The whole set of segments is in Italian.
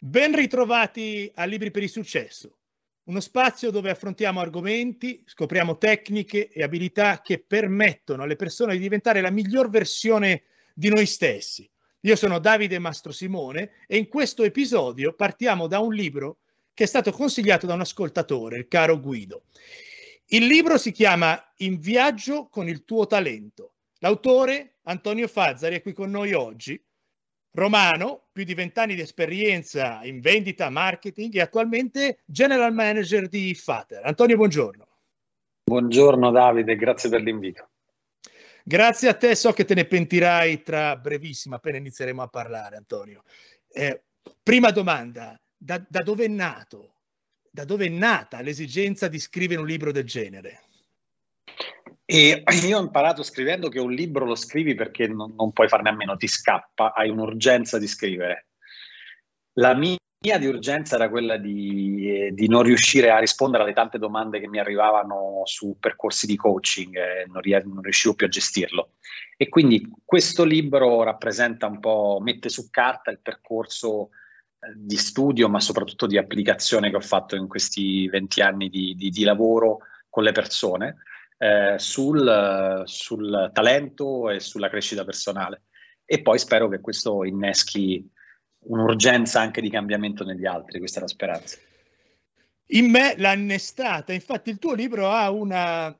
Ben ritrovati a Libri per il Successo, uno spazio dove affrontiamo argomenti, scopriamo tecniche e abilità che permettono alle persone di diventare la miglior versione di noi stessi. Io sono Davide Mastro Simone e in questo episodio partiamo da un libro che è stato consigliato da un ascoltatore, il caro Guido. Il libro si chiama In viaggio con il tuo talento. L'autore, Antonio Fazzari, è qui con noi oggi Romano, più di vent'anni di esperienza in vendita, marketing e attualmente general manager di Fater. Antonio, buongiorno. Buongiorno Davide, grazie per l'invito. Grazie a te, so che te ne pentirai tra brevissimo, appena inizieremo a parlare, Antonio. Eh, prima domanda, da, da dove è nato? Da dove è nata l'esigenza di scrivere un libro del genere? E io ho imparato scrivendo che un libro lo scrivi perché non, non puoi farne a meno, ti scappa, hai un'urgenza di scrivere. La mia di urgenza era quella di, eh, di, non riuscire a rispondere alle tante domande che mi arrivavano su percorsi di coaching e non, ries- non, riuscivo più a gestirlo. E quindi questo libro rappresenta un po', mette su carta il percorso eh, di studio, ma soprattutto di applicazione che ho fatto in questi 20 anni di, di, di lavoro con le persone eh, sul, sul talento e sulla crescita personale. E poi spero che questo inneschi un'urgenza anche di cambiamento negli altri, questa è la speranza. In me l'ha innestata, infatti il tuo libro ha una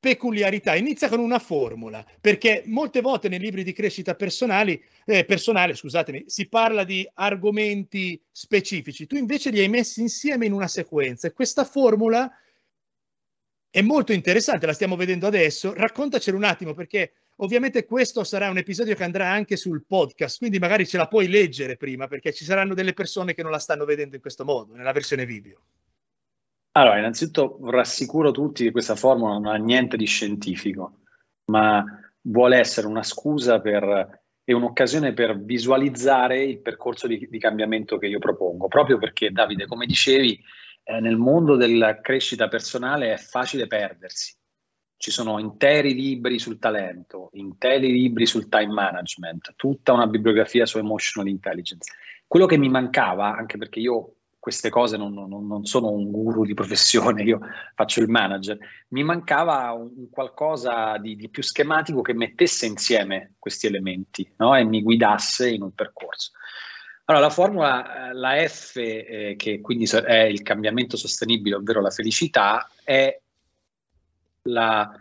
peculiarità, inizia con una formula, perché molte volte nei libri di crescita personali, eh, personale scusatemi, si parla di argomenti specifici, tu invece li hai messi insieme in una sequenza e questa formula è molto interessante, la stiamo vedendo adesso. Raccontacelo un attimo perché ovviamente questo sarà un episodio che andrà anche sul podcast, quindi magari ce la puoi leggere prima perché ci saranno delle persone che non la stanno vedendo in questo modo, nella versione video. Allora, innanzitutto rassicuro tutti che questa formula non ha niente di scientifico, ma vuole essere una scusa per, e un'occasione per visualizzare il percorso di, di cambiamento che io propongo, proprio perché Davide, come dicevi, eh, nel mondo della crescita personale è facile perdersi. Ci sono interi libri sul talento, interi libri sul time management, tutta una bibliografia su emotional intelligence. Quello che mi mancava, anche perché io queste cose non, non, non, sono un guru di professione, io faccio il manager, mi mancava un, qualcosa di, di, più schematico che mettesse insieme questi elementi no? e mi guidasse in un percorso. Allora, la formula, eh, la F, eh, che quindi è il cambiamento sostenibile, ovvero la felicità, è la,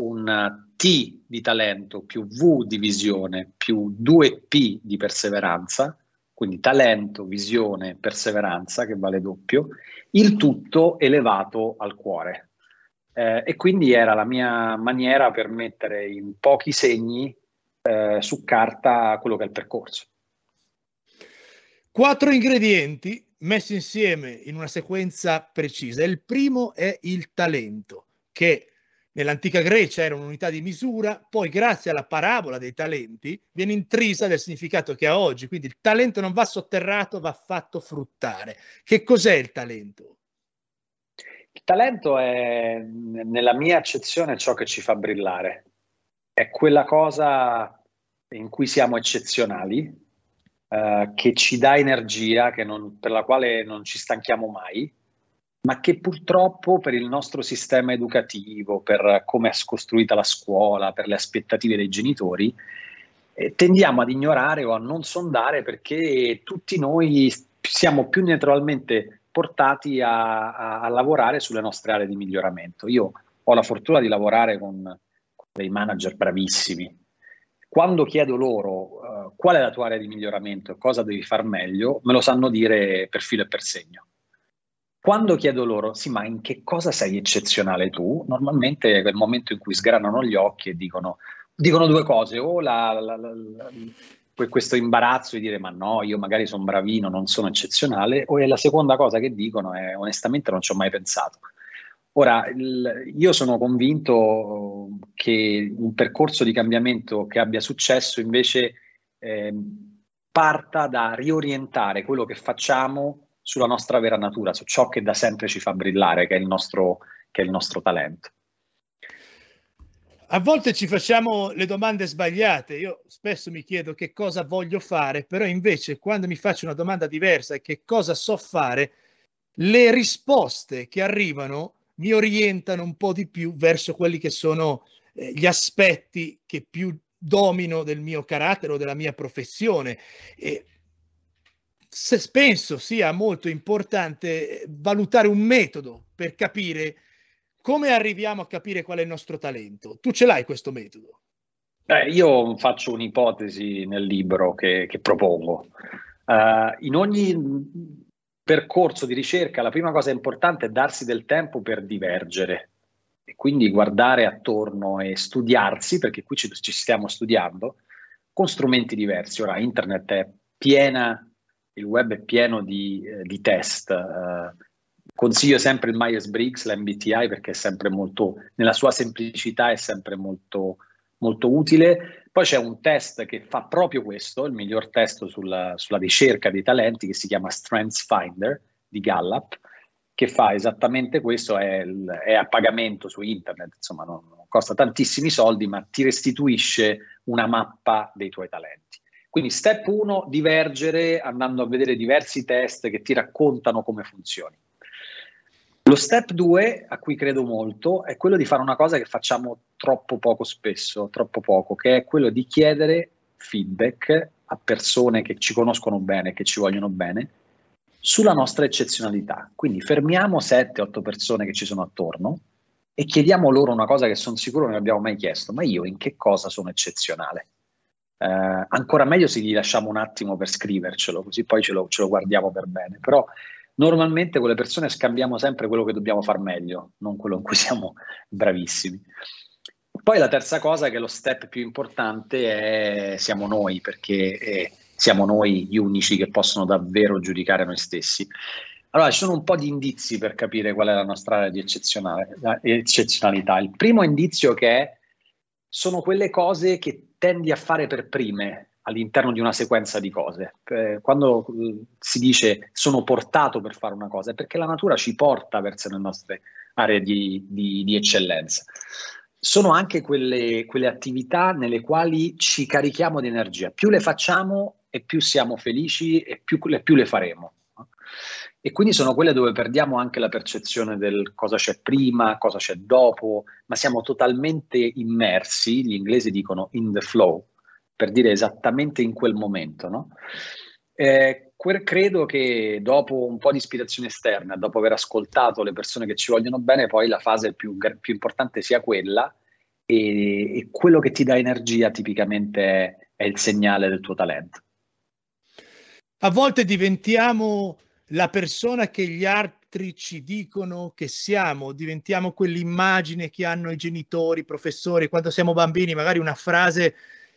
un T di talento più V di visione più 2P di perseveranza, quindi talento, visione, perseveranza, che vale doppio, il tutto elevato al cuore. Eh, e quindi era la mia maniera per mettere in pochi segni eh, su carta quello che è il percorso. Quattro ingredienti messi insieme in una sequenza precisa. Il primo è il talento, che nell'antica Grecia era un'unità di misura, poi grazie alla parabola dei talenti viene intrisa del significato che ha oggi. Quindi il talento non va sotterrato, va fatto fruttare. Che cos'è il talento? Il talento è, nella mia accezione, ciò che ci fa brillare. È quella cosa in cui siamo eccezionali, eh, che ci dà energia, non, per la quale non ci stanchiamo mai, ma che purtroppo per il nostro sistema educativo, per come è costruita la scuola, per le aspettative dei genitori, eh, tendiamo ad ignorare o a non sondare perché tutti noi siamo più naturalmente portati a, a, a lavorare sulle nostre aree di miglioramento. Io ho la fortuna di lavorare con, con dei manager bravissimi, quando chiedo loro uh, qual è la tua area di miglioramento cosa devi far meglio, me lo sanno dire per filo e per segno. Quando chiedo loro, sì, ma in che cosa sei eccezionale tu? Normalmente è il momento in cui sgranano gli occhi e dicono, dicono due cose, o la, la, la, questo imbarazzo di dire ma no, io magari sono bravino, non sono eccezionale, o è la seconda cosa che dicono è onestamente non ci ho mai pensato. Ora, il, io sono convinto che un percorso di cambiamento che abbia successo invece eh, parta da riorientare quello che facciamo sulla nostra vera natura, su ciò che da sempre ci fa brillare, che è il nostro, è il nostro talento. A volte ci facciamo le domande sbagliate. Io spesso mi chiedo che cosa voglio fare, però invece quando mi faccio una domanda diversa e che cosa so fare, le risposte che arrivano mi orientano un po' di più verso quelli che sono eh, gli aspetti che più domino del mio carattere o della mia professione. E se penso sia molto importante eh, valutare un metodo per capire come arriviamo a capire qual è il nostro talento? Tu ce l'hai questo metodo? Eh, io faccio un'ipotesi nel libro che, che propongo. Uh, in ogni percorso di ricerca la prima cosa importante è darsi del tempo per divergere e quindi guardare attorno e studiarsi, perché qui ci, ci stiamo studiando, con strumenti diversi. Ora, internet è piena, il web è pieno di, eh, di test. Uh, Consiglio sempre il Myers-Briggs, l'MBTI, perché è sempre molto, nella sua semplicità è sempre molto, molto utile. Poi c'è un test che fa proprio questo, il miglior test sulla, sulla ricerca dei talenti, che si chiama Strengths Finder di Gallup, che fa esattamente questo, è, è, a pagamento su internet, insomma non, non costa tantissimi soldi, ma ti restituisce una mappa dei tuoi talenti. Quindi step 1, divergere andando a vedere diversi test che ti raccontano come funzioni. Lo step 2, a cui credo molto, è quello di fare una cosa che facciamo troppo poco spesso, troppo poco, che è quello di chiedere feedback a persone che ci conoscono bene, che ci vogliono bene, sulla nostra eccezionalità. Quindi fermiamo 7-8 persone che ci sono attorno e chiediamo loro una cosa che sono sicuro non abbiamo mai chiesto, ma io in che cosa sono eccezionale? Eh, ancora meglio se gli lasciamo un attimo per scrivercelo, così poi ce lo, ce lo guardiamo per bene. Però normalmente con le persone scambiamo sempre quello che dobbiamo far meglio, non quello in cui siamo bravissimi. Poi la terza cosa, che è lo step più importante, è siamo noi, perché eh, siamo noi gli unici che possono davvero giudicare noi stessi. Allora, ci sono un po' di indizi per capire qual è la nostra area di eccezionalità. Il primo indizio che è, sono quelle cose che tendi a fare per prime, all'interno di una sequenza di cose. Eh, quando eh, si dice sono portato per fare una cosa, è perché la natura ci porta verso le nostre aree di, di, di eccellenza. Sono anche quelle, quelle, attività nelle quali ci carichiamo di energia. Più le facciamo e più siamo felici e più, più le faremo. E quindi sono quelle dove perdiamo anche la percezione del cosa c'è prima, cosa c'è dopo, ma siamo totalmente immersi, gli inglesi dicono in the flow, per dire esattamente in quel momento. No? Eh, credo che dopo un po' di ispirazione esterna, dopo aver ascoltato le persone che ci vogliono bene, poi la fase più, più importante sia quella e, e, quello che ti dà energia tipicamente è, è il segnale del tuo talento. A volte diventiamo la persona che gli altri ci dicono che siamo, diventiamo quell'immagine che hanno i genitori, i professori, quando siamo bambini, magari una frase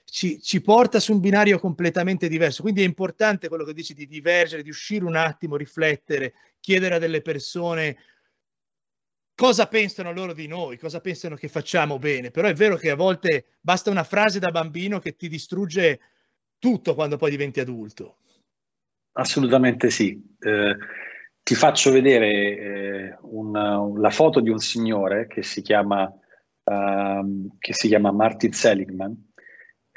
ci, ci, porta su un binario completamente diverso. Quindi è importante quello che dici di divergere, di uscire un attimo, riflettere, chiedere a delle persone cosa pensano loro di noi, cosa pensano che facciamo bene. Però è vero che a volte basta una frase da bambino che ti distrugge tutto quando poi diventi adulto. Assolutamente sì. Eh, ti faccio vedere eh, una, la foto di un signore che si chiama, uh, che si chiama Martin Seligman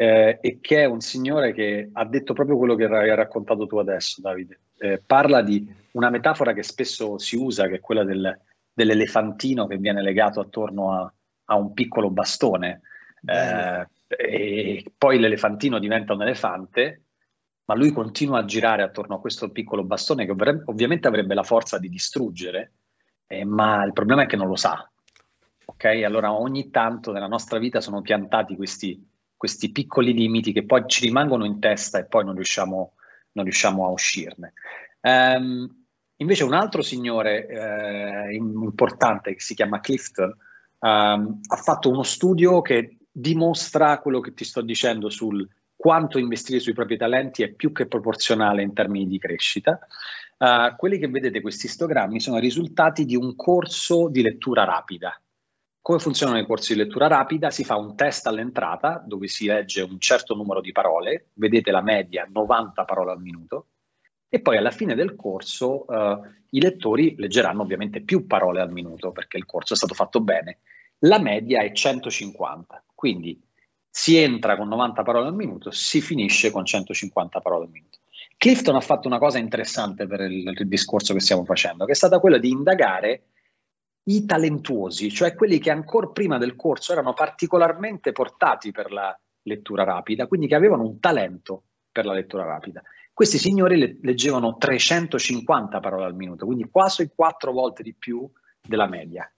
eh, e che è un signore che ha detto proprio quello che hai raccontato tu adesso, Davide. Eh, parla di una metafora che spesso si usa, che è quella del, dell'elefantino che viene legato attorno a, a un piccolo bastone. Eh, e poi l'elefantino diventa un elefante, ma lui continua a girare attorno a questo piccolo bastone che ov- ovviamente avrebbe la forza di distruggere, eh, ma il problema è che non lo sa. Ok? Allora ogni tanto nella nostra vita sono piantati questi questi piccoli limiti che poi ci rimangono in testa e poi non riusciamo, non riusciamo a uscirne. Um, invece un altro signore eh, importante che si chiama Clifton um, ha fatto uno studio che dimostra quello che ti sto dicendo sul quanto investire sui propri talenti è più che proporzionale in termini di crescita. Uh, quelli che vedete, questi istogrammi, sono i risultati di un corso di lettura rapida. Come funzionano i corsi di lettura rapida? Si fa un test all'entrata dove si legge un certo numero di parole, vedete la media 90 parole al minuto, e poi alla fine del corso eh, i lettori leggeranno ovviamente più parole al minuto perché il corso è stato fatto bene La media è 150, quindi si entra con 90 parole al minuto, si finisce con 150 parole al minuto. Clifton ha fatto una cosa interessante per il, il discorso che stiamo facendo, che è stata quella di indagare i talentuosi, cioè quelli che ancora prima del corso erano particolarmente portati per la lettura rapida, quindi che avevano un talento per la lettura rapida. Questi signori le- leggevano 350 parole al minuto, quindi quasi quattro volte di più della media.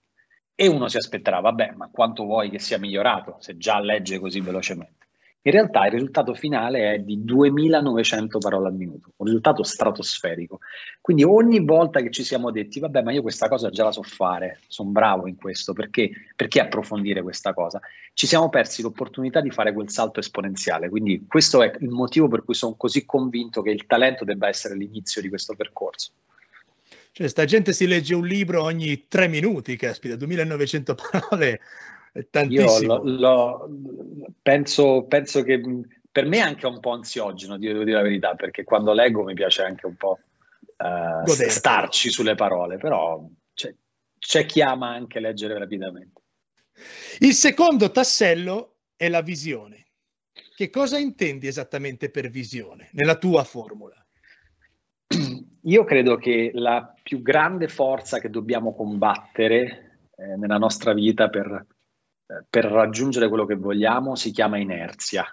E uno si aspetterà, vabbè, ma quanto vuoi che sia migliorato se già legge così velocemente? In realtà il risultato finale è di 2900 parole al minuto, un risultato stratosferico. Quindi ogni volta che ci siamo detti, vabbè, ma io questa cosa già la so fare, sono bravo in questo, perché, perché approfondire questa cosa? Ci siamo persi l'opportunità di fare quel salto esponenziale. Quindi questo è il motivo per cui sono così convinto che il talento debba essere l'inizio di questo percorso. Cioè, sta gente si legge un libro ogni tre minuti, caspita, 2900 parole tantissimo. Io lo, lo, penso, penso che per me è anche un po' ansiogeno, devo dire la verità, perché quando leggo mi piace anche un po' uh, starci sulle parole, però c'è, c'è chi ama anche leggere rapidamente. Il secondo tassello è la visione. Che cosa intendi esattamente per visione nella tua formula? Io credo che la più grande forza che dobbiamo combattere eh, nella nostra vita per per raggiungere quello che vogliamo si chiama inerzia.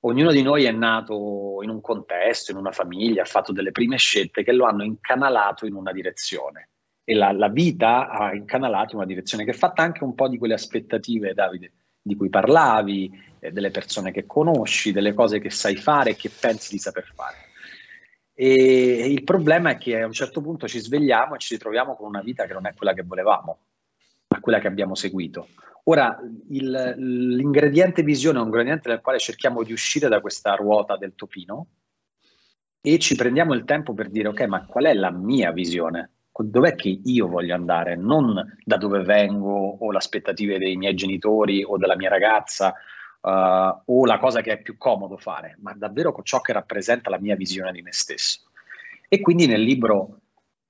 Ognuno di noi è nato in un contesto, in una famiglia, ha fatto delle prime scelte che lo hanno incanalato in una direzione e la, la vita ha incanalato in una direzione che è fatta anche un po' di quelle aspettative, Davide, di cui parlavi, eh, delle persone che conosci, delle cose che sai fare e che pensi di saper fare. E il problema è che a un certo punto ci svegliamo e ci ritroviamo con una vita che non è quella che volevamo, ma quella che abbiamo seguito. Ora, il, l'ingrediente visione è un ingrediente nel quale cerchiamo di uscire da questa ruota del topino e ci prendiamo il tempo per dire, ok, ma qual è la mia visione? Dov'è che io voglio andare? Non da dove vengo o le aspettative dei miei genitori o della mia ragazza uh, o la cosa che è più comodo fare, ma davvero ciò che rappresenta la mia visione di me stesso. E quindi nel libro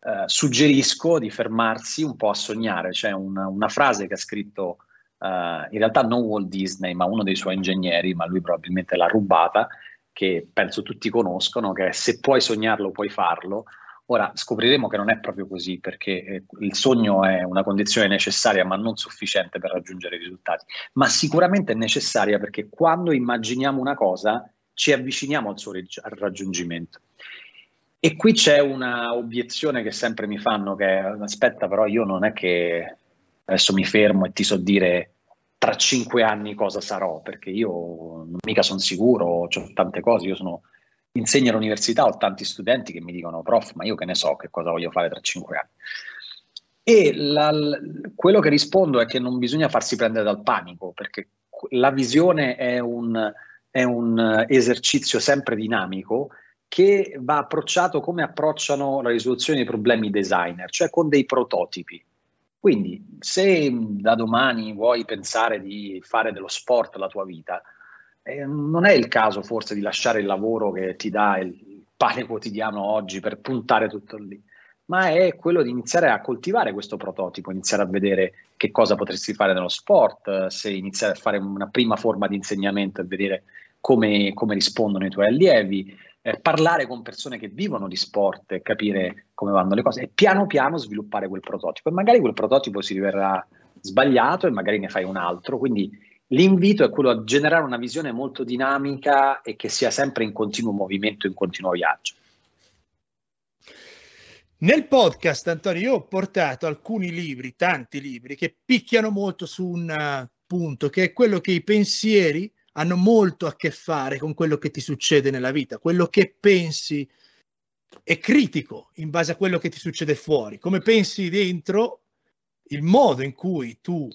Uh, suggerisco di fermarsi un po' a sognare. C'è una, una frase che ha scritto uh, in realtà non Walt Disney, ma uno dei suoi ingegneri, ma lui probabilmente l'ha rubata, che penso tutti conoscono, che è se puoi sognarlo puoi farlo. Ora scopriremo che non è proprio così, perché eh, il sogno è una condizione necessaria ma non sufficiente per raggiungere i risultati, ma sicuramente è necessaria perché quando immaginiamo una cosa ci avviciniamo al suo raggiungimento. E qui c'è una obiezione che sempre mi fanno che aspetta però io non è che adesso mi fermo e ti so dire tra cinque anni cosa sarò, perché io mica sono sicuro, ho tante cose, io sono, insegno all'università, ho tanti studenti che mi dicono, prof, ma io che ne so che cosa voglio fare tra cinque anni. E la, quello che rispondo è che non bisogna farsi prendere dal panico, perché la visione è un, è un esercizio sempre dinamico che va approcciato come approcciano la risoluzione dei problemi designer, cioè con dei prototipi. Quindi, se da domani vuoi pensare di fare dello sport la tua vita, eh, non è il caso forse di lasciare il lavoro che ti dà il pane quotidiano oggi per puntare tutto lì, ma è quello di iniziare a coltivare questo prototipo, iniziare a vedere che cosa potresti fare nello sport, se iniziare a fare una prima forma di insegnamento e vedere come, come rispondono i tuoi allievi, eh, parlare con persone che vivono di sport e capire come vanno le cose e piano piano sviluppare quel prototipo. E magari quel prototipo si riverrà sbagliato e magari ne fai un altro. Quindi l'invito è quello a generare una visione molto dinamica e che sia sempre in continuo movimento, in continuo viaggio. Nel podcast, Antonio, io ho portato alcuni libri, tanti libri, che picchiano molto su un punto, che è quello che i pensieri hanno molto a che fare con quello che ti succede nella vita, quello che pensi è critico in base a quello che ti succede fuori, come pensi dentro, il modo in cui tu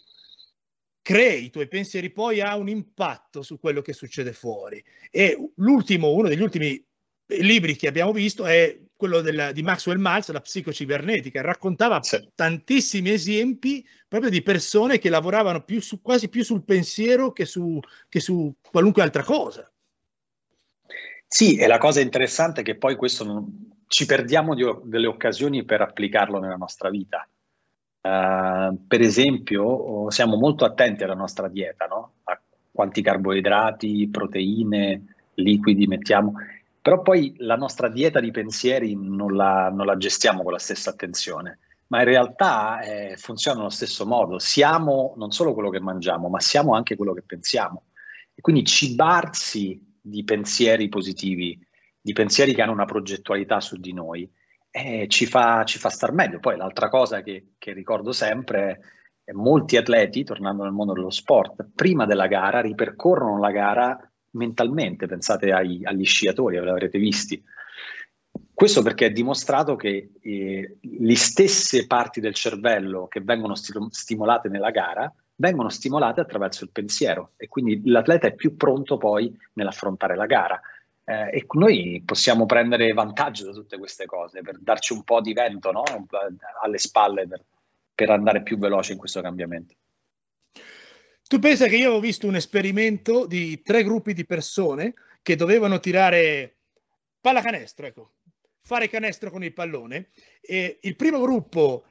crei i tuoi pensieri poi ha un impatto su quello che succede fuori. E l'ultimo, uno degli ultimi libri che abbiamo visto è quello della, di Maxwell Maltz, la psicocibernetica, raccontava sì. tantissimi esempi proprio di persone che lavoravano più su, quasi più sul pensiero che su, che su qualunque altra cosa. Sì, e la cosa interessante è che poi questo non, ci perdiamo di, delle occasioni per applicarlo nella nostra vita. Uh, per esempio, oh, siamo molto attenti alla nostra dieta, no? a quanti carboidrati, proteine, liquidi mettiamo, però poi la nostra dieta di pensieri non la, non la gestiamo con la stessa attenzione, ma in realtà eh, funziona allo stesso modo. Siamo non solo quello che mangiamo, ma siamo anche quello che pensiamo. E quindi cibarsi di pensieri positivi, di pensieri che hanno una progettualità su di noi, eh, ci, fa, ci, fa, star meglio. Poi l'altra cosa che, che ricordo sempre è molti atleti, tornando nel mondo dello sport, prima della gara ripercorrono la gara mentalmente, pensate ai, agli sciatori, ve l'avrete visti. Questo perché è dimostrato che eh, le stesse parti del cervello che vengono sti- stimolate nella gara vengono stimolate attraverso il pensiero e quindi l'atleta è più pronto poi nell'affrontare la gara. Eh, e noi possiamo prendere vantaggio da tutte queste cose per darci un po' di vento no? alle spalle per, per andare più veloce in questo cambiamento. Tu pensa che io ho visto un esperimento di tre gruppi di persone che dovevano tirare pallacanestro, ecco, fare canestro con il pallone. E il primo gruppo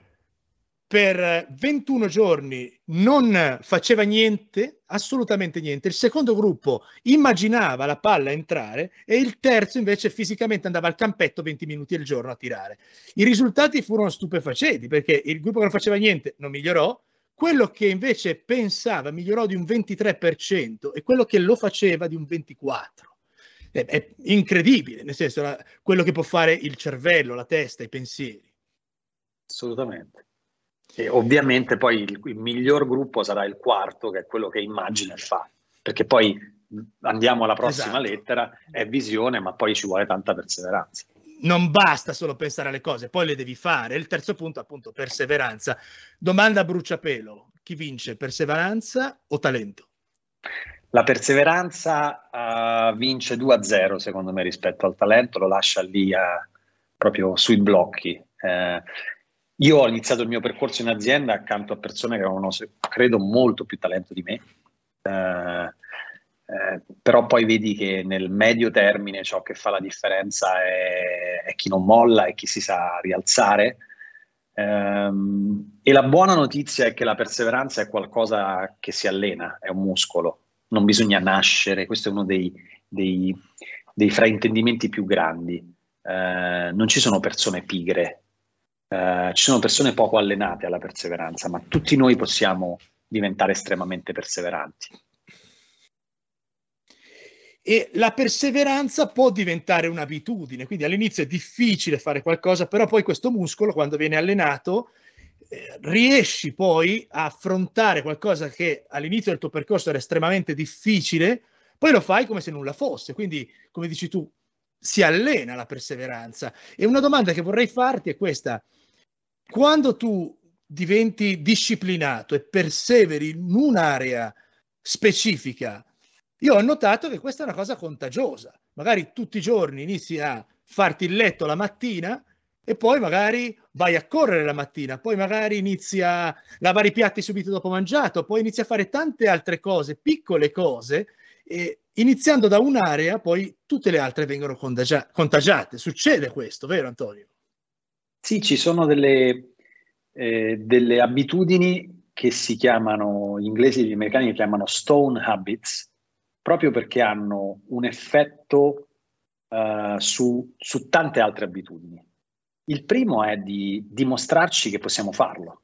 per 21 giorni non faceva niente, assolutamente niente. Il secondo gruppo immaginava la palla entrare e il terzo invece fisicamente andava al campetto 20 minuti al giorno a tirare. I risultati furono stupefacenti perché il gruppo che non faceva niente non migliorò, quello che invece pensava migliorò di un 23% e quello che lo faceva di un 24%. È, è incredibile, nel senso, la, quello che può fare il cervello, la testa, i pensieri. Assolutamente. E ovviamente poi il, il miglior gruppo sarà il quarto, che è quello che immagina e fa, perché poi andiamo alla prossima esatto. lettera, è visione, ma poi ci vuole tanta perseveranza non basta solo pensare alle cose, poi le devi fare. Il terzo punto, appunto, perseveranza. Domanda a bruciapelo: chi vince, perseveranza o talento? La perseveranza uh, vince 2-0 secondo me rispetto al talento, lo lascia lì uh, proprio sui blocchi. Uh, io ho iniziato il mio percorso in azienda accanto a persone che avevano, credo, molto più talento di me. Uh, eh, però poi vedi che nel medio termine ciò che fa la differenza è, è chi non molla e chi si sa rialzare. Um, e la buona notizia è che la perseveranza è qualcosa che si allena, è un muscolo, non bisogna nascere, questo è uno dei, dei, dei fraintendimenti più grandi. Uh, non ci sono persone pigre, uh, ci sono persone poco allenate alla perseveranza, ma tutti noi possiamo diventare estremamente perseveranti e la perseveranza può diventare un'abitudine, quindi all'inizio è difficile fare qualcosa, però poi questo muscolo quando viene allenato eh, riesci poi a affrontare qualcosa che all'inizio del tuo percorso era estremamente difficile, poi lo fai come se nulla fosse, quindi come dici tu si allena la perseveranza. E una domanda che vorrei farti è questa, quando tu diventi disciplinato e perseveri in un'area specifica, io ho notato che questa è una cosa contagiosa. Magari tutti i giorni inizi a farti il letto la mattina e poi magari vai a correre la mattina, poi magari inizi a lavare i piatti subito dopo mangiato, poi inizi a fare tante altre cose, piccole cose, e iniziando da un'area poi tutte le altre vengono contagia- contagiate. Succede questo, vero Antonio? Sì, ci sono delle, eh, delle abitudini che si chiamano, gli inglesi e gli americani chiamano stone habits, proprio perché hanno un effetto uh, su, su, tante altre abitudini. Il primo è di dimostrarci che possiamo farlo.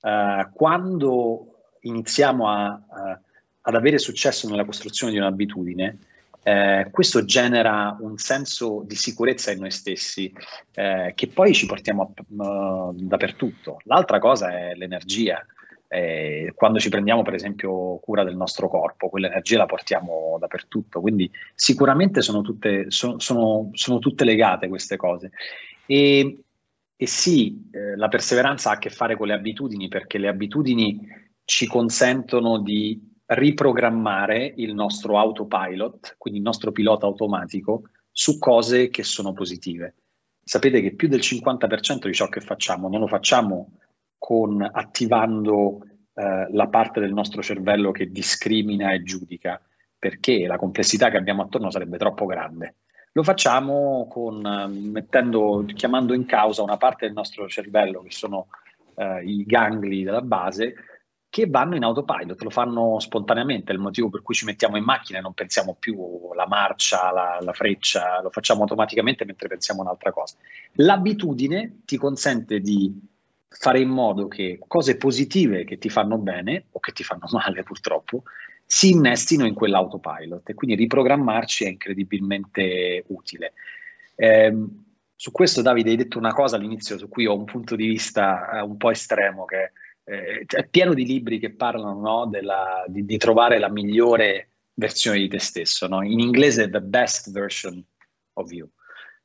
Uh, quando iniziamo a, uh, ad avere successo nella costruzione di un'abitudine, eh, questo genera un senso di sicurezza in noi stessi eh, che poi ci portiamo uh, dappertutto. L'altra cosa è l'energia eh, quando ci prendiamo per esempio cura del nostro corpo, quell'energia la portiamo dappertutto, quindi sicuramente sono tutte, so, sono, sono tutte legate queste cose. E, e sì, eh, la perseveranza ha a che fare con le abitudini, perché le abitudini ci consentono di riprogrammare il nostro autopilot, quindi il nostro pilota automatico, su cose che sono positive. Sapete che più del 50% di ciò che facciamo non lo facciamo con attivando eh, la parte del nostro cervello che discrimina e giudica, perché la complessità che abbiamo attorno sarebbe troppo grande. Lo facciamo con, mettendo, chiamando in causa una parte del nostro cervello che sono eh, i gangli della base, che vanno in autopilot, lo fanno spontaneamente, è il motivo per cui ci mettiamo in macchina e non pensiamo più alla marcia, alla freccia, lo facciamo automaticamente mentre pensiamo a un'altra cosa. L'abitudine ti consente di fare in modo che cose positive che ti fanno bene o che ti fanno male purtroppo si innestino in quell'autopilot e quindi riprogrammarci è incredibilmente utile. Eh, su questo Davide hai detto una cosa all'inizio su cui ho un punto di vista eh, un po' estremo che eh, è pieno di libri che parlano no, della, di, di, trovare la migliore versione di te stesso, no? in inglese the best version of you.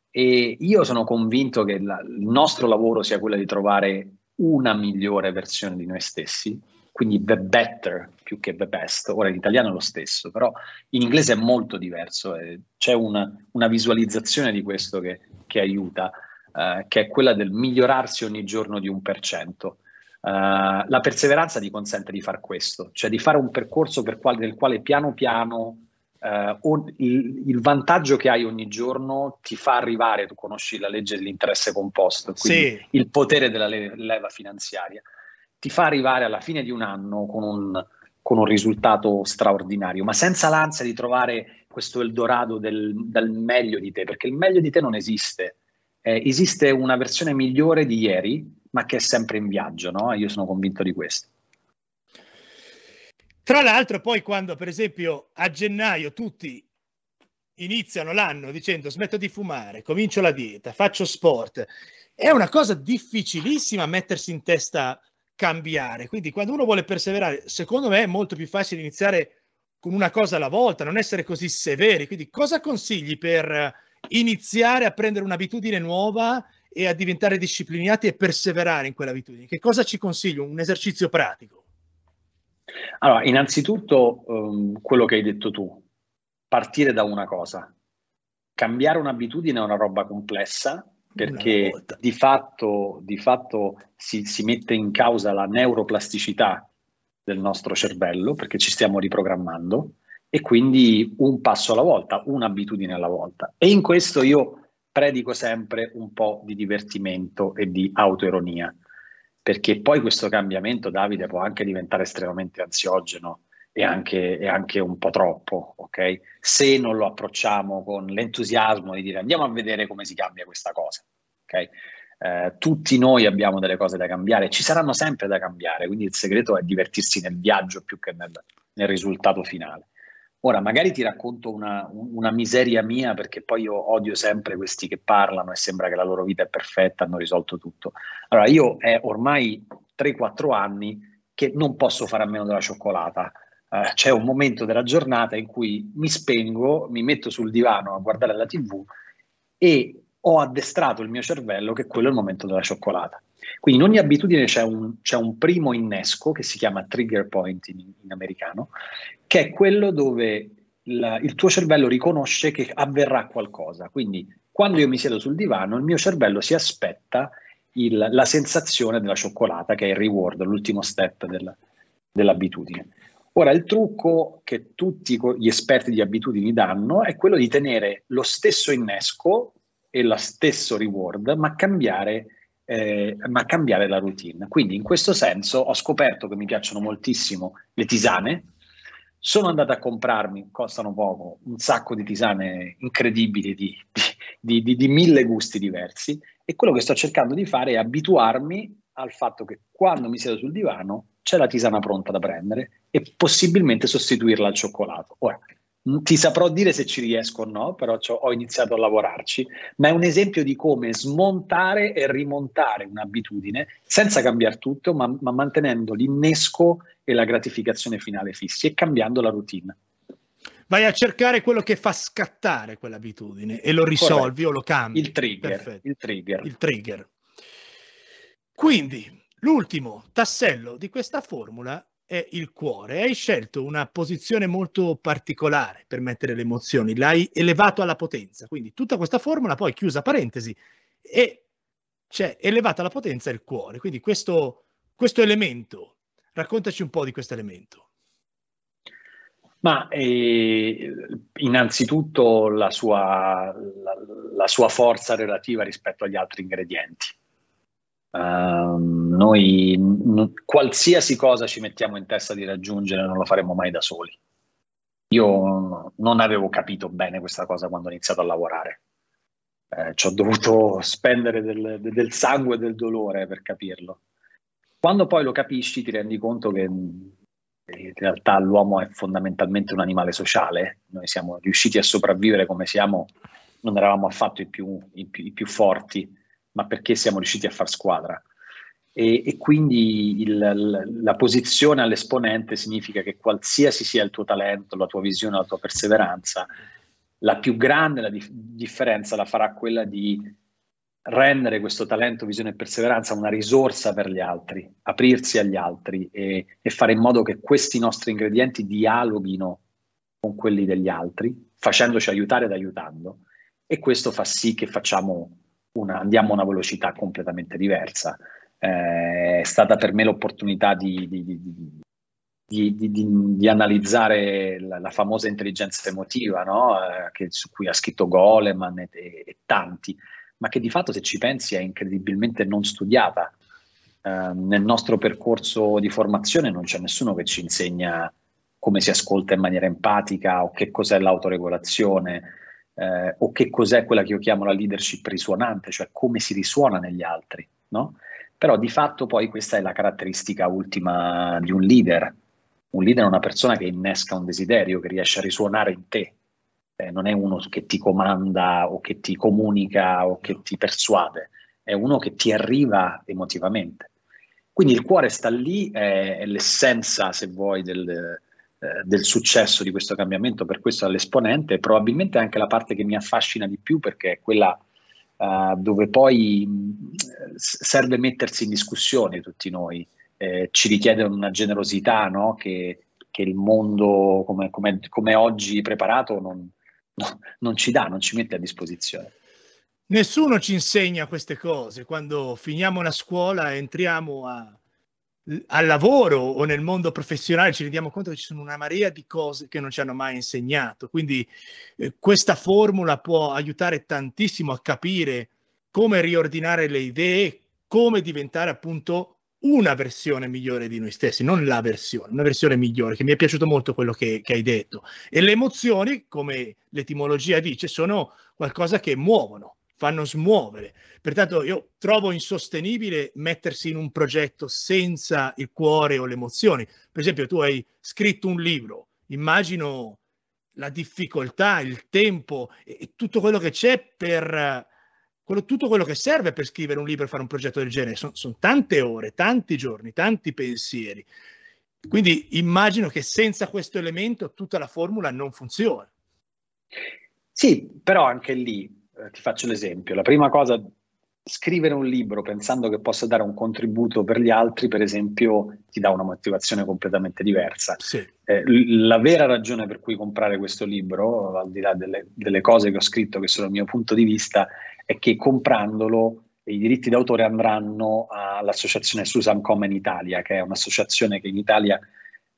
E io sono convinto che la, il nostro lavoro sia quello di trovare una migliore versione di noi stessi, quindi the better più che the best. Ora in italiano è lo stesso, però in inglese è molto diverso. Eh, c'è una, una, visualizzazione di questo che, che aiuta, eh, che è quella del migliorarsi ogni giorno di un per cento. Uh, la perseveranza ti consente di fare questo, cioè di fare un percorso per quale, nel quale piano piano uh, il, il, vantaggio che hai ogni giorno ti fa arrivare, tu conosci la legge dell'interesse composto, quindi sì. il potere della le- leva finanziaria, ti fa arrivare alla fine di un anno con un, con un risultato straordinario, ma senza l'ansia di trovare questo Eldorado del, del meglio di te, perché il meglio di te non esiste. Eh, esiste una versione migliore di ieri ma che è sempre in viaggio, no? Io sono convinto di questo. Tra l'altro, poi quando, per esempio, a gennaio tutti iniziano l'anno dicendo smetto di fumare, comincio la dieta, faccio sport, è una cosa difficilissima mettersi in testa cambiare. Quindi quando uno vuole perseverare, secondo me è molto più facile iniziare con una cosa alla volta, non essere così severi. Quindi cosa consigli per iniziare a prendere un'abitudine nuova e a diventare disciplinati e perseverare in quell'abitudine? Che cosa ci consiglio? Un esercizio pratico? Allora, innanzitutto um, quello che hai detto tu, partire da una cosa. Cambiare un'abitudine è una roba complessa perché di fatto, di fatto si, si mette in causa la neuroplasticità del nostro cervello perché ci stiamo riprogrammando e quindi un passo alla volta, un'abitudine alla volta. E in questo io predico sempre un po' di divertimento e di autoironia, perché poi questo cambiamento, Davide, può anche diventare estremamente ansiogeno e anche, e anche un po' troppo, ok? Se non lo approcciamo con l'entusiasmo di dire andiamo a vedere come si cambia questa cosa, ok? Eh, tutti noi abbiamo delle cose da cambiare, ci saranno sempre da cambiare, quindi il segreto è divertirsi nel viaggio più che nel, nel risultato finale. Ora, magari ti racconto una, una, miseria mia perché poi io odio sempre questi che parlano e sembra che la loro vita è perfetta, hanno risolto tutto. Allora, io è ormai 3-4 anni che non posso fare a meno della cioccolata. Uh, c'è un momento della giornata in cui mi spengo, mi metto sul divano a guardare la TV e ho addestrato il mio cervello che quello è il momento della cioccolata. Quindi in ogni abitudine c'è un, c'è un primo innesco che si chiama trigger point in, in americano, che è quello dove la, il tuo cervello riconosce che avverrà qualcosa. Quindi quando io mi siedo sul divano, il mio cervello si aspetta il, la sensazione della cioccolata, che è il reward, l'ultimo step del, dell'abitudine. Ora, il trucco che tutti gli esperti di abitudini danno è quello di tenere lo stesso innesco e lo stesso reward, ma cambiare eh, ma cambiare la routine. Quindi in questo senso ho scoperto che mi piacciono moltissimo le tisane, sono andato a comprarmi, costano poco, un sacco di tisane incredibili di, di, di, di, mille gusti diversi e quello che sto cercando di fare è abituarmi al fatto che quando mi siedo sul divano c'è la tisana pronta da prendere e possibilmente sostituirla al cioccolato. Ora, ti saprò dire se ci riesco o no, però ho iniziato a lavorarci, ma è un esempio di come smontare e rimontare un'abitudine senza cambiare tutto, ma, ma mantenendo l'innesco e la gratificazione finale fissi e cambiando la routine. Vai a cercare quello che fa scattare quell'abitudine e lo risolvi Corretto. o lo cambi. Il trigger, il trigger. Il trigger. Quindi, l'ultimo tassello di questa formula è il cuore. Hai scelto una posizione molto particolare per mettere le emozioni, l'hai elevato alla potenza. Quindi tutta questa formula, poi chiusa parentesi, e c'è elevata alla potenza il cuore. Quindi questo, questo elemento, raccontaci un po' di questo elemento. Ma eh, innanzitutto la sua, la, la sua forza relativa rispetto agli altri ingredienti. Uh, noi n- qualsiasi cosa ci mettiamo in testa di raggiungere non lo faremo mai da soli. Io non avevo capito bene questa cosa quando ho iniziato a lavorare. Eh, ci ho dovuto spendere del, del sangue e del dolore per capirlo. Quando poi lo capisci ti rendi conto che in realtà l'uomo è fondamentalmente un animale sociale, noi siamo riusciti a sopravvivere come siamo, non eravamo affatto i più, i più, i più forti, ma perché siamo riusciti a far squadra. E, e quindi il, la posizione all'esponente significa che qualsiasi sia il tuo talento, la tua visione, la tua perseveranza, la più grande la dif- differenza la farà quella di rendere questo talento, visione e perseveranza una risorsa per gli altri, aprirsi agli altri e, e fare in modo che questi nostri ingredienti dialoghino con quelli degli altri, facendoci aiutare ed aiutando. E questo fa sì che facciamo una, andiamo a una velocità completamente diversa. Eh, è stata per me l'opportunità di, di, di, di analizzare la, la, famosa intelligenza emotiva, no? eh, che, su cui ha scritto Goleman e, e, e, tanti, ma che di fatto se ci pensi è incredibilmente non studiata. Eh, nel nostro percorso di formazione non c'è nessuno che ci insegna come si ascolta in maniera empatica o che cos'è l'autoregolazione eh, o che cos'è quella che io chiamo la leadership risuonante, cioè come si risuona negli altri, no? Però di fatto poi questa è la caratteristica ultima di un leader. Un leader è una persona che innesca un desiderio, che riesce a risuonare in te. Eh, non è uno che ti comanda o che ti comunica o che ti persuade, è uno che ti arriva emotivamente. Quindi il cuore sta lì, è, è l'essenza, se vuoi, del, eh, del successo di questo cambiamento, per questo all'esponente, probabilmente anche la parte che mi affascina di più perché è quella uh, dove poi mh, serve mettersi in discussione tutti noi, eh, ci richiede una generosità no? che, che, il mondo come, come, come oggi preparato non, no, non ci dà, non ci mette a disposizione. Nessuno ci insegna queste cose. Quando finiamo la scuola entriamo a, al lavoro o nel mondo professionale ci rendiamo conto che ci sono una marea di cose che non ci hanno mai insegnato. Quindi eh, questa formula può aiutare tantissimo a capire come riordinare le idee, come diventare appunto una versione migliore di noi stessi, non la versione, una versione migliore, che mi è piaciuto molto quello che, che hai detto. E le emozioni, come l'etimologia dice, sono qualcosa che muovono, fanno smuovere. Pertanto io trovo insostenibile mettersi in un progetto senza il cuore o le emozioni. Per esempio, tu hai scritto un libro, immagino la difficoltà, il tempo e tutto quello che c'è per quello, tutto quello che serve per scrivere un libro e fare un progetto del genere. Sono, sono tante ore, tanti giorni, tanti pensieri. Quindi immagino che senza questo elemento tutta la formula non funziona. Sì, però anche lì eh, ti faccio l'esempio. La prima cosa, scrivere un libro pensando che possa dare un contributo per gli altri, per esempio, ti dà una motivazione completamente diversa. Sì. Eh, la vera ragione per cui comprare questo libro, al di là delle, delle cose che ho scritto che sono il mio punto di vista, è che comprandolo i diritti d'autore andranno all'associazione Susan Common Italia, che è un'associazione che in Italia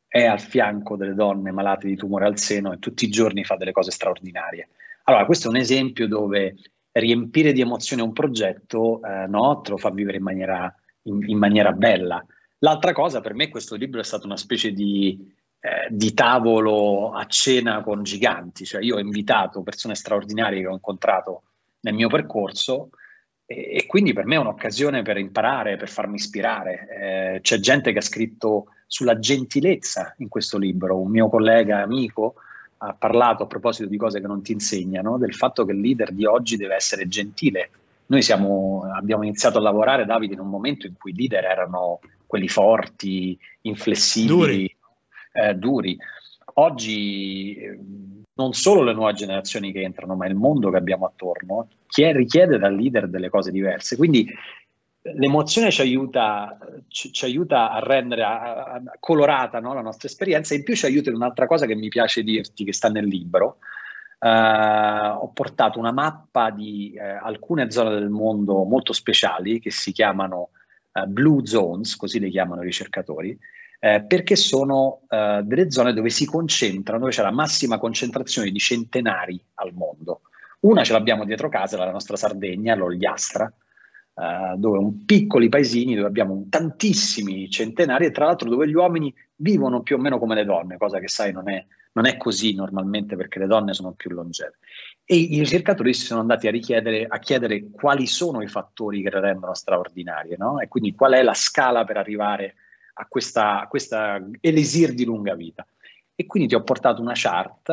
è al fianco delle donne malate di tumore al seno e tutti i giorni fa delle cose straordinarie. Allora, questo è un esempio dove riempire di emozione un progetto eh, no, te lo fa vivere in maniera, in, in maniera, bella. L'altra cosa, per me questo libro è stato una specie di, eh, di tavolo a cena con giganti, cioè io ho invitato persone straordinarie che ho incontrato nel mio percorso e, quindi per me è un'occasione per imparare, per farmi ispirare. Eh, c'è gente che ha scritto sulla gentilezza in questo libro, un mio collega amico ha parlato a proposito di cose che non ti insegnano, del fatto che il leader di oggi deve essere gentile. Noi siamo, abbiamo iniziato a lavorare, Davide, in un momento in cui i leader erano quelli forti, inflessibili, duri. Eh, duri. Oggi eh, non solo le nuove generazioni che entrano, ma il mondo che abbiamo attorno richiede dal leader delle cose diverse. Quindi l'emozione ci aiuta, ci, ci aiuta a rendere a, a, colorata no, la nostra esperienza e in più ci aiuta in un'altra cosa che mi piace dirti, che sta nel libro. Uh, ho portato una mappa di uh, alcune zone del mondo molto speciali che si chiamano uh, Blue Zones, così le chiamano i ricercatori, perché sono delle zone dove si concentrano, dove c'è la massima concentrazione di centenari al mondo. Una ce l'abbiamo dietro casa, la nostra Sardegna, l'Ogliastra, uh, dove piccoli paesini dove abbiamo tantissimi centenari e tra l'altro dove gli uomini vivono più o meno come le donne, cosa che sai non è, non è così normalmente perché le donne sono più longeve. E i ricercatori si sono andati a, a chiedere quali sono i fattori che le rendono straordinarie, no? E quindi qual è la scala per arrivare a questa, a questa elisir di lunga vita. E quindi ti ho portato una chart,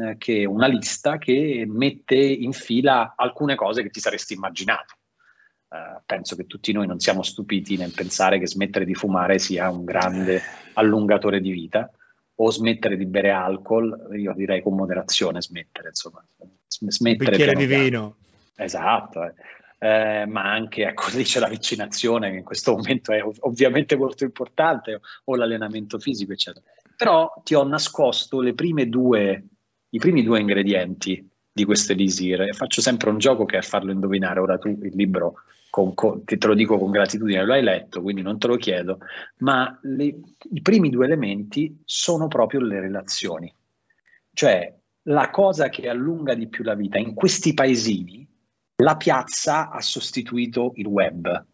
eh, che, una lista che mette in fila alcune cose che ti saresti immaginato. Uh, penso che tutti noi non siamo stupiti nel pensare che smettere di fumare sia un grande allungatore di vita o smettere di bere alcol, io direi con moderazione smettere, insomma, smettere. Un bicchiere di vino. Esatto, eh. Eh, ma anche, ecco, dice la vaccinazione, che in questo momento è ov- ovviamente molto importante, o l'allenamento fisico, eccetera. Però ti ho nascosto le prime due, i primi due ingredienti di questo elisir e faccio sempre un gioco che è farlo indovinare. Ora tu il libro con, con, te lo dico con gratitudine, lo hai letto, quindi non te lo chiedo, ma le, i primi due elementi sono proprio le relazioni. Cioè, la cosa che allunga di più la vita in questi paesini, la piazza ha sostituito il web.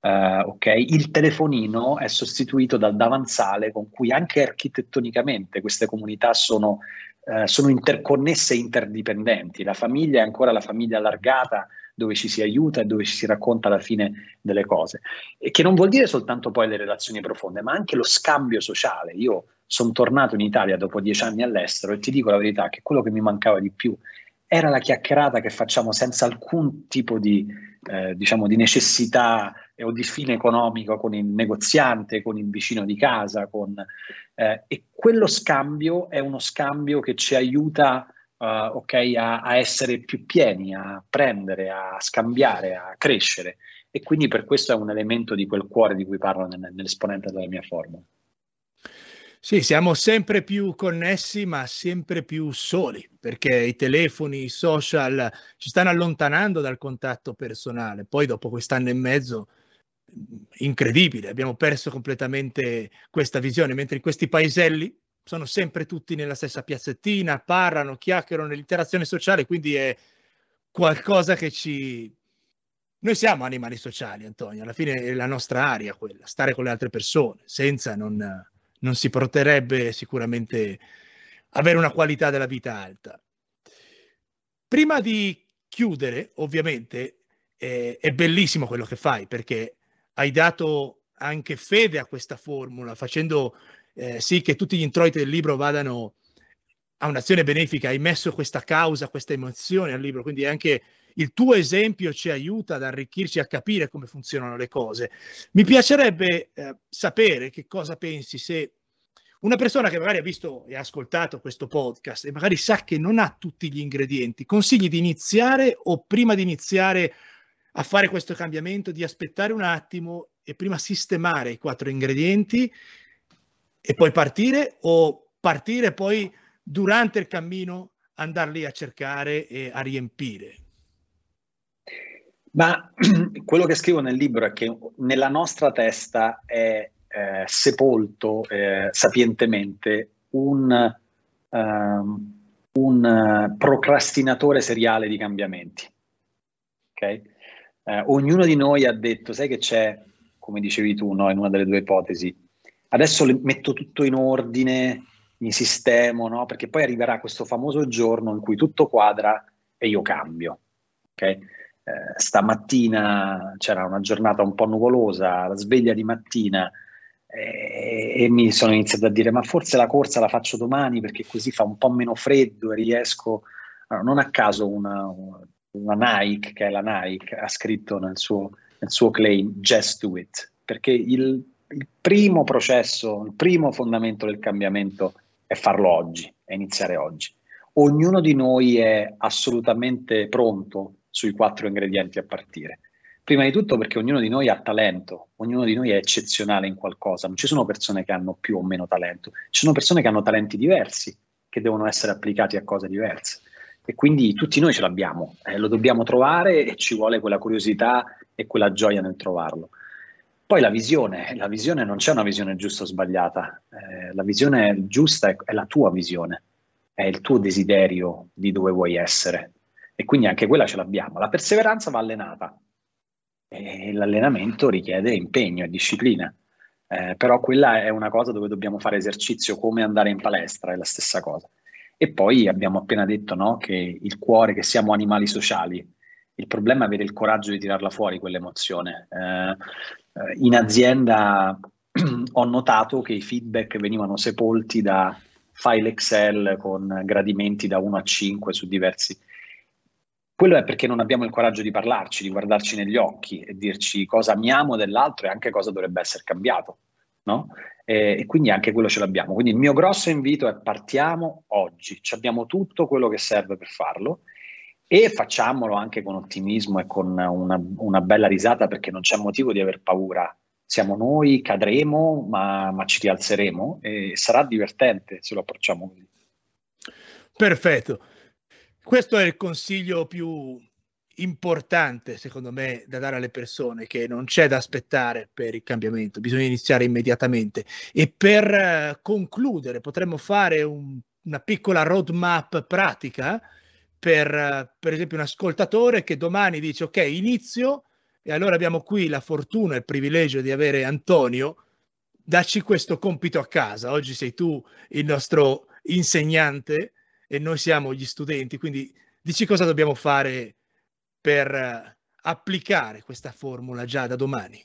Uh, okay? Il telefonino è sostituito dal davanzale con cui anche architettonicamente queste comunità sono, uh, sono interconnesse e interdipendenti. La famiglia è ancora la famiglia allargata dove ci si aiuta e dove ci si racconta alla fine delle cose. E che non vuol dire soltanto poi le relazioni profonde, ma anche lo scambio sociale. Io sono tornato in Italia dopo dieci anni all'estero e ti dico la verità che quello che mi mancava di più era la chiacchierata che facciamo senza alcun tipo di, eh, diciamo, di necessità o di fine economico con il negoziante, con il vicino di casa. Con, eh, e quello scambio è uno scambio che ci aiuta uh, okay, a, a, essere più pieni, a prendere, a scambiare, a crescere. E quindi per questo è un elemento di quel cuore di cui parlo nel, nell'esponente della mia formula. Sì, siamo sempre più connessi, ma sempre più soli, perché i telefoni, i social ci stanno allontanando dal contatto personale. Poi dopo quest'anno e mezzo, incredibile, abbiamo perso completamente questa visione, mentre in questi paeselli sono sempre tutti nella stessa piazzettina, parlano, chiacchierano nell'interazione sociale, quindi è qualcosa che ci... Noi siamo animali sociali, Antonio, alla fine è la nostra aria quella, stare con le altre persone, senza non, non si potrebbe sicuramente avere una qualità della vita alta. Prima di chiudere, ovviamente, eh, è bellissimo quello che fai perché hai dato anche fede a questa formula, facendo eh, sì che tutti gli introiti del libro vadano a un'azione benefica, hai messo questa causa, questa emozione al libro, quindi anche il tuo esempio ci aiuta ad arricchirci, a capire come funzionano le cose. Mi piacerebbe eh, sapere che cosa pensi se una persona che magari ha visto e ha ascoltato questo podcast e magari sa che non ha tutti gli ingredienti, consigli di iniziare o prima di iniziare a fare questo cambiamento, di aspettare un attimo e prima sistemare i quattro ingredienti e poi partire o partire poi durante il cammino andarli a cercare e a riempire? Ma quello che scrivo nel libro è che nella nostra testa è eh, sepolto eh, sapientemente un, um, un procrastinatore seriale di cambiamenti. Okay? Eh, ognuno di noi ha detto, sai che c'è, come dicevi tu, no, in una delle due ipotesi, adesso metto tutto in ordine, mi sistemo, no? perché poi arriverà questo famoso giorno in cui tutto quadra e io cambio. Okay? Eh, stamattina c'era una giornata un po' nuvolosa, la sveglia di mattina eh, e mi sono iniziato a dire ma forse la corsa la faccio domani perché così fa un po' meno freddo e riesco... Allora, non a caso una, una, Nike, che è la Nike, ha scritto nel suo, nel suo claim just do it, perché il il primo processo, il primo fondamento del cambiamento è farlo oggi, è iniziare oggi. Ognuno di noi è assolutamente pronto sui quattro ingredienti a partire. Prima di tutto perché ognuno di noi ha talento, ognuno di noi è eccezionale in qualcosa, non ci sono persone che hanno più o meno talento, ci sono persone che hanno talenti diversi, che devono essere applicati a cose diverse. E quindi tutti noi ce l'abbiamo, eh, lo dobbiamo trovare e ci vuole quella curiosità e quella gioia nel trovarlo. Poi la visione, la visione non c'è una visione giusta o sbagliata, eh, la visione giusta è, è, la tua visione, è il tuo desiderio di dove vuoi essere e quindi anche quella ce l'abbiamo. La perseveranza va allenata, e l'allenamento richiede impegno e disciplina. Eh, però quella è una cosa dove dobbiamo fare esercizio come andare in palestra, è la stessa cosa. E poi abbiamo appena detto no, che il cuore, che siamo animali sociali, il problema è avere il coraggio di tirarla fuori quell'emozione. Eh, eh in azienda ho notato che i feedback venivano sepolti da file Excel con gradimenti da 1 a 5 su diversi. Quello è perché non abbiamo il coraggio di parlarci, di guardarci negli occhi e dirci cosa amiamo dell'altro e anche cosa dovrebbe essere cambiato. No? E, e, quindi anche quello ce l'abbiamo. Quindi il mio grosso invito è partiamo oggi, abbiamo tutto quello che serve per farlo e facciamolo anche con ottimismo e con una, una bella risata perché non c'è motivo di aver paura siamo noi, cadremo, ma, ma, ci rialzeremo e sarà divertente se lo approcciamo così. Perfetto. Questo è il consiglio più importante, secondo me, da dare alle persone, che non c'è da aspettare per il cambiamento, bisogna iniziare immediatamente. E per uh, concludere, potremmo fare un, una piccola roadmap pratica per, per esempio, un ascoltatore che domani dice, ok, inizio e allora abbiamo qui la fortuna e il privilegio di avere Antonio. Dacci questo compito a casa. Oggi sei tu il nostro insegnante e noi siamo gli studenti, quindi dici cosa dobbiamo fare per eh, applicare questa formula già da domani.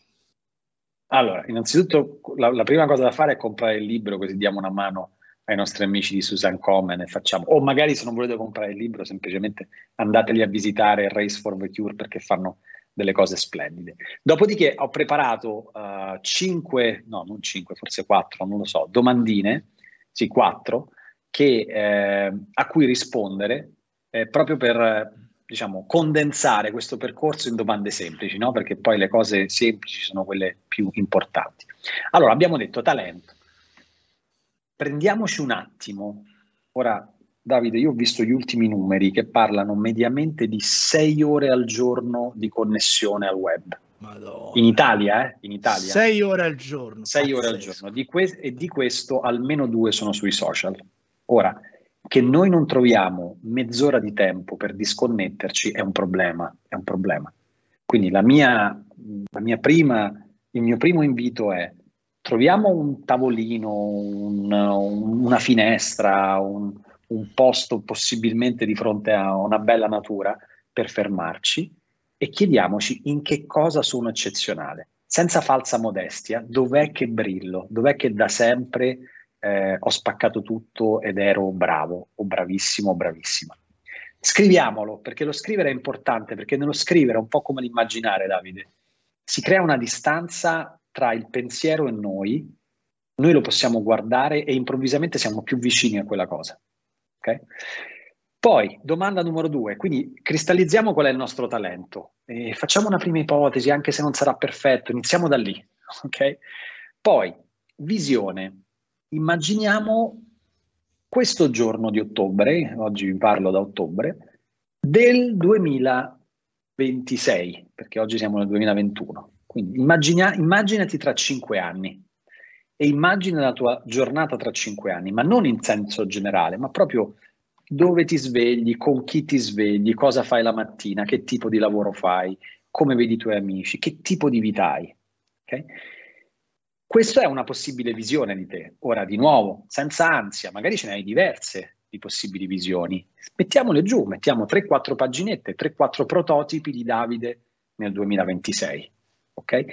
Allora, innanzitutto la, la, prima cosa da fare è comprare il libro, così diamo una mano ai nostri amici di Susan Komen e facciamo, o magari se non volete comprare il libro, semplicemente andateli a visitare Race for the Cure perché fanno delle cose splendide. Dopodiché ho preparato uh, cinque, no, non cinque, forse quattro, non lo so, domandine, sì, quattro, che, eh, a cui rispondere eh, proprio per diciamo, condensare questo percorso in domande semplici, no? perché poi le cose semplici sono quelle più importanti. Allora, abbiamo detto talento. Prendiamoci un attimo, ora Davide, io ho visto gli ultimi numeri che parlano mediamente di 6 ore al giorno di connessione al web. Madonna. In Italia, eh? In Italia. 6 ore al giorno. 6 ore al giorno. Di que- e di questo almeno due sono sui social. Ora, che noi non troviamo mezz'ora di tempo per disconnetterci è un problema, è un problema. Quindi la mia, la mia prima, il mio primo invito è troviamo un tavolino, un, una finestra, un, un posto possibilmente di fronte a una bella natura per fermarci e chiediamoci in che cosa sono eccezionale. Senza falsa modestia, dov'è che brillo? Dov'è che da sempre eh, ho spaccato tutto ed ero bravo o bravissimo o bravissima? Scriviamolo, perché lo scrivere è importante, perché nello scrivere un po' come l'immaginare, Davide. Si crea una distanza tra il pensiero e noi, noi lo possiamo guardare e improvvisamente siamo più vicini a quella cosa. Okay? Poi, domanda numero due, quindi cristallizziamo qual è il nostro talento e facciamo una prima ipotesi, anche se non sarà perfetto, iniziamo da lì. Okay? Poi, visione. Immaginiamo questo giorno di ottobre, oggi vi parlo da ottobre, del 2026, perché oggi siamo nel 2021. Quindi immagina, immaginati tra cinque anni e immagina la tua giornata tra cinque anni, ma non in senso generale, ma proprio dove ti svegli, con chi ti svegli, cosa fai la mattina, che tipo di lavoro fai, come vedi i tuoi amici, che tipo di vita hai. Okay? Questa è una possibile visione di te. Ora, di nuovo, senza ansia, magari ce ne hai diverse di possibili visioni. Mettiamole giù, mettiamo 3-4 paginette, 3-4 prototipi di Davide nel 2026. Okay?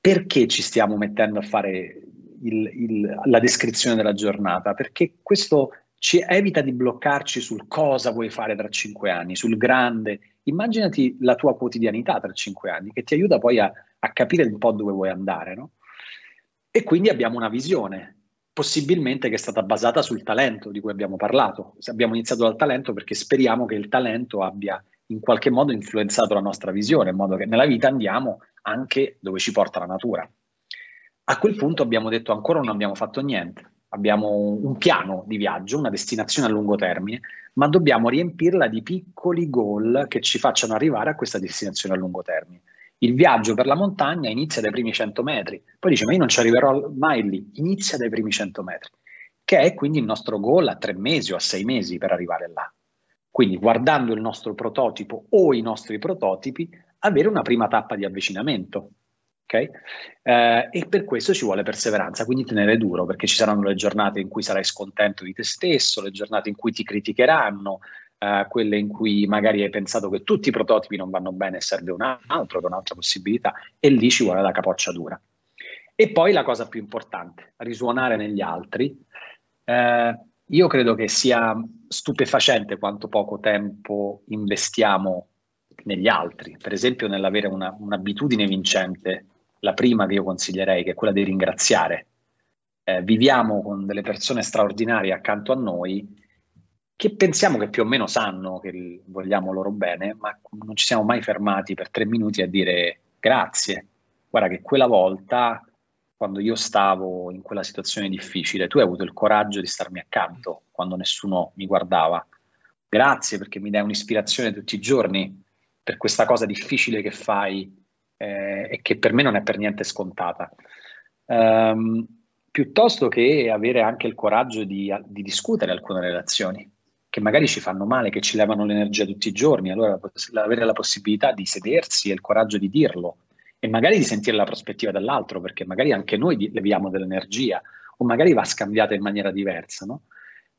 Perché ci stiamo mettendo a fare il, il, la descrizione della giornata, perché questo ci evita di bloccarci sul cosa vuoi fare tra cinque anni, sul grande. Immaginati la tua quotidianità tra cinque anni, che ti aiuta poi a, a capire un po' dove vuoi andare, no? E quindi abbiamo una visione, possibilmente che è stata basata sul talento di cui abbiamo parlato. Abbiamo iniziato dal talento perché speriamo che il talento abbia in qualche modo influenzato la nostra visione, in modo che nella vita andiamo anche dove ci porta la natura. A quel punto abbiamo detto ancora non abbiamo fatto niente, abbiamo un piano di viaggio, una destinazione a lungo termine, ma dobbiamo riempirla di piccoli goal che ci facciano arrivare a questa destinazione a lungo termine. Il viaggio per la montagna inizia dai primi 100 metri, poi dice ma io non ci arriverò mai lì, inizia dai primi 100 metri, che è quindi il nostro goal a tre mesi o a sei mesi per arrivare là. Quindi guardando il nostro prototipo o i nostri prototipi avere una prima tappa di avvicinamento. Okay? Eh, e per questo ci vuole perseveranza, quindi tenere duro, perché ci saranno le giornate in cui sarai scontento di te stesso, le giornate in cui ti criticheranno, eh, quelle in cui magari hai pensato che tutti i prototipi non vanno bene e serve un altro, un'altra possibilità, e lì ci vuole la capoccia dura. E poi la cosa più importante, risuonare negli altri. Eh, io credo che sia stupefacente quanto poco tempo investiamo negli altri, per esempio nell'avere una, un'abitudine vincente, la prima che io consiglierei, che è quella di ringraziare. Eh, viviamo con delle persone straordinarie accanto a noi che pensiamo che più o meno sanno che vogliamo loro bene, ma non ci siamo mai fermati per tre minuti a dire grazie. Guarda che quella volta, quando io stavo in quella situazione difficile, tu hai avuto il coraggio di starmi accanto quando nessuno mi guardava. Grazie perché mi dai un'ispirazione tutti i giorni per questa cosa difficile che fai eh, e che per me non è per niente scontata. Um, piuttosto che avere anche il coraggio di, di discutere alcune relazioni che magari ci fanno male, che ci levano l'energia tutti i giorni, allora avere la possibilità di sedersi e il coraggio di dirlo e magari di sentire la prospettiva dell'altro, perché magari anche noi leviamo dell'energia o magari va scambiata in maniera diversa, no?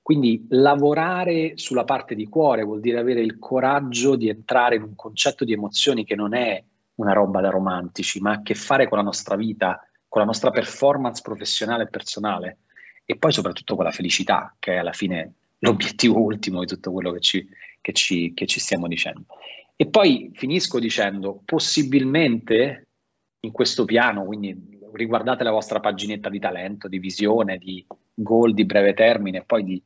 Quindi lavorare sulla parte di cuore vuol dire avere il coraggio di entrare in un concetto di emozioni che non è una roba da romantici, ma ha a che fare con la nostra vita, con la nostra performance professionale e personale e poi soprattutto con la felicità, che è alla fine l'obiettivo ultimo di tutto quello che ci, che ci, che ci stiamo dicendo. E poi finisco dicendo, possibilmente in questo piano, quindi riguardate la vostra paginetta di talento, di visione, di goal di breve termine e poi di,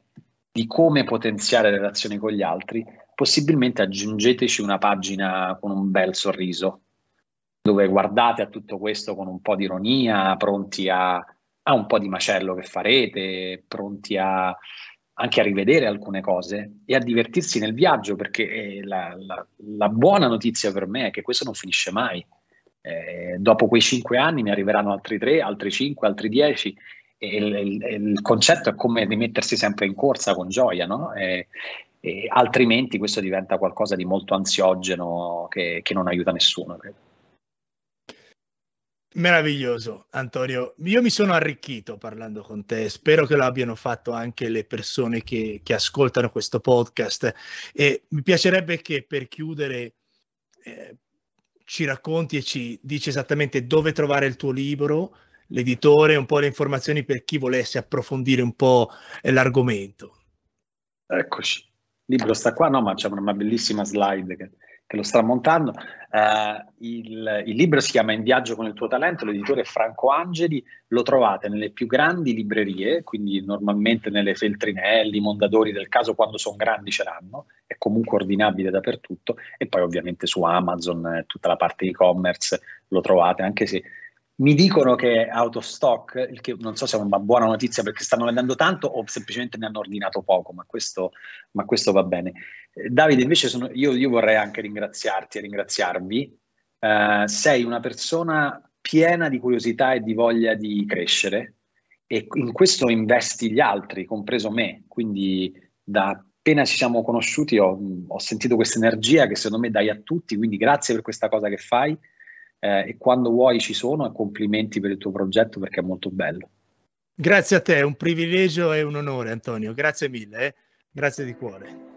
di come potenziare le relazioni con gli altri, possibilmente aggiungeteci una pagina con un bel sorriso, dove guardate a tutto questo con un po' di ironia, pronti a, a un po' di macello che farete, pronti a anche a rivedere alcune cose e a divertirsi nel viaggio, perché eh, la, la, la buona notizia per me è che questo non finisce mai. Eh, dopo quei cinque anni ne arriveranno altri tre, altri cinque, altri dieci. Il, il, il concetto è come rimettersi sempre in corsa con gioia, no? E, e altrimenti questo diventa qualcosa di molto ansiogeno che, che non aiuta nessuno. Credo. Meraviglioso, Antonio. Io mi sono arricchito parlando con te, spero che lo abbiano fatto anche le persone che, che ascoltano questo podcast e mi piacerebbe che per chiudere eh, ci racconti e ci dici esattamente dove trovare il tuo libro, l'editore, un po' le informazioni per chi volesse approfondire un po' l'argomento. Eccoci, il libro sta qua, no, ma c'è una bellissima slide che che lo sta montando. Uh, il, il, libro si chiama In viaggio con il tuo talento, l'editore è Franco Angeli, lo trovate nelle più grandi librerie, quindi normalmente nelle Feltrinelli, Mondadori del caso, quando sono grandi ce l'hanno, è comunque ordinabile dappertutto e poi ovviamente su Amazon, tutta la parte e-commerce lo trovate, anche se mi dicono che è out of stock, il che non so se è una buona notizia perché stanno vendendo tanto o semplicemente ne hanno ordinato poco, ma questo, ma questo va bene. Eh, Davide, invece sono, io, io, vorrei anche ringraziarti e ringraziarvi. Eh, sei una persona piena di curiosità e di voglia di crescere e in questo investi gli altri, compreso me. Quindi da appena ci siamo conosciuti ho, ho sentito questa energia che secondo me dai a tutti, quindi grazie per questa cosa che fai eh, e quando vuoi ci sono e complimenti per il tuo progetto perché è molto bello. Grazie a te, è un privilegio e un onore Antonio, grazie mille, eh? grazie di cuore.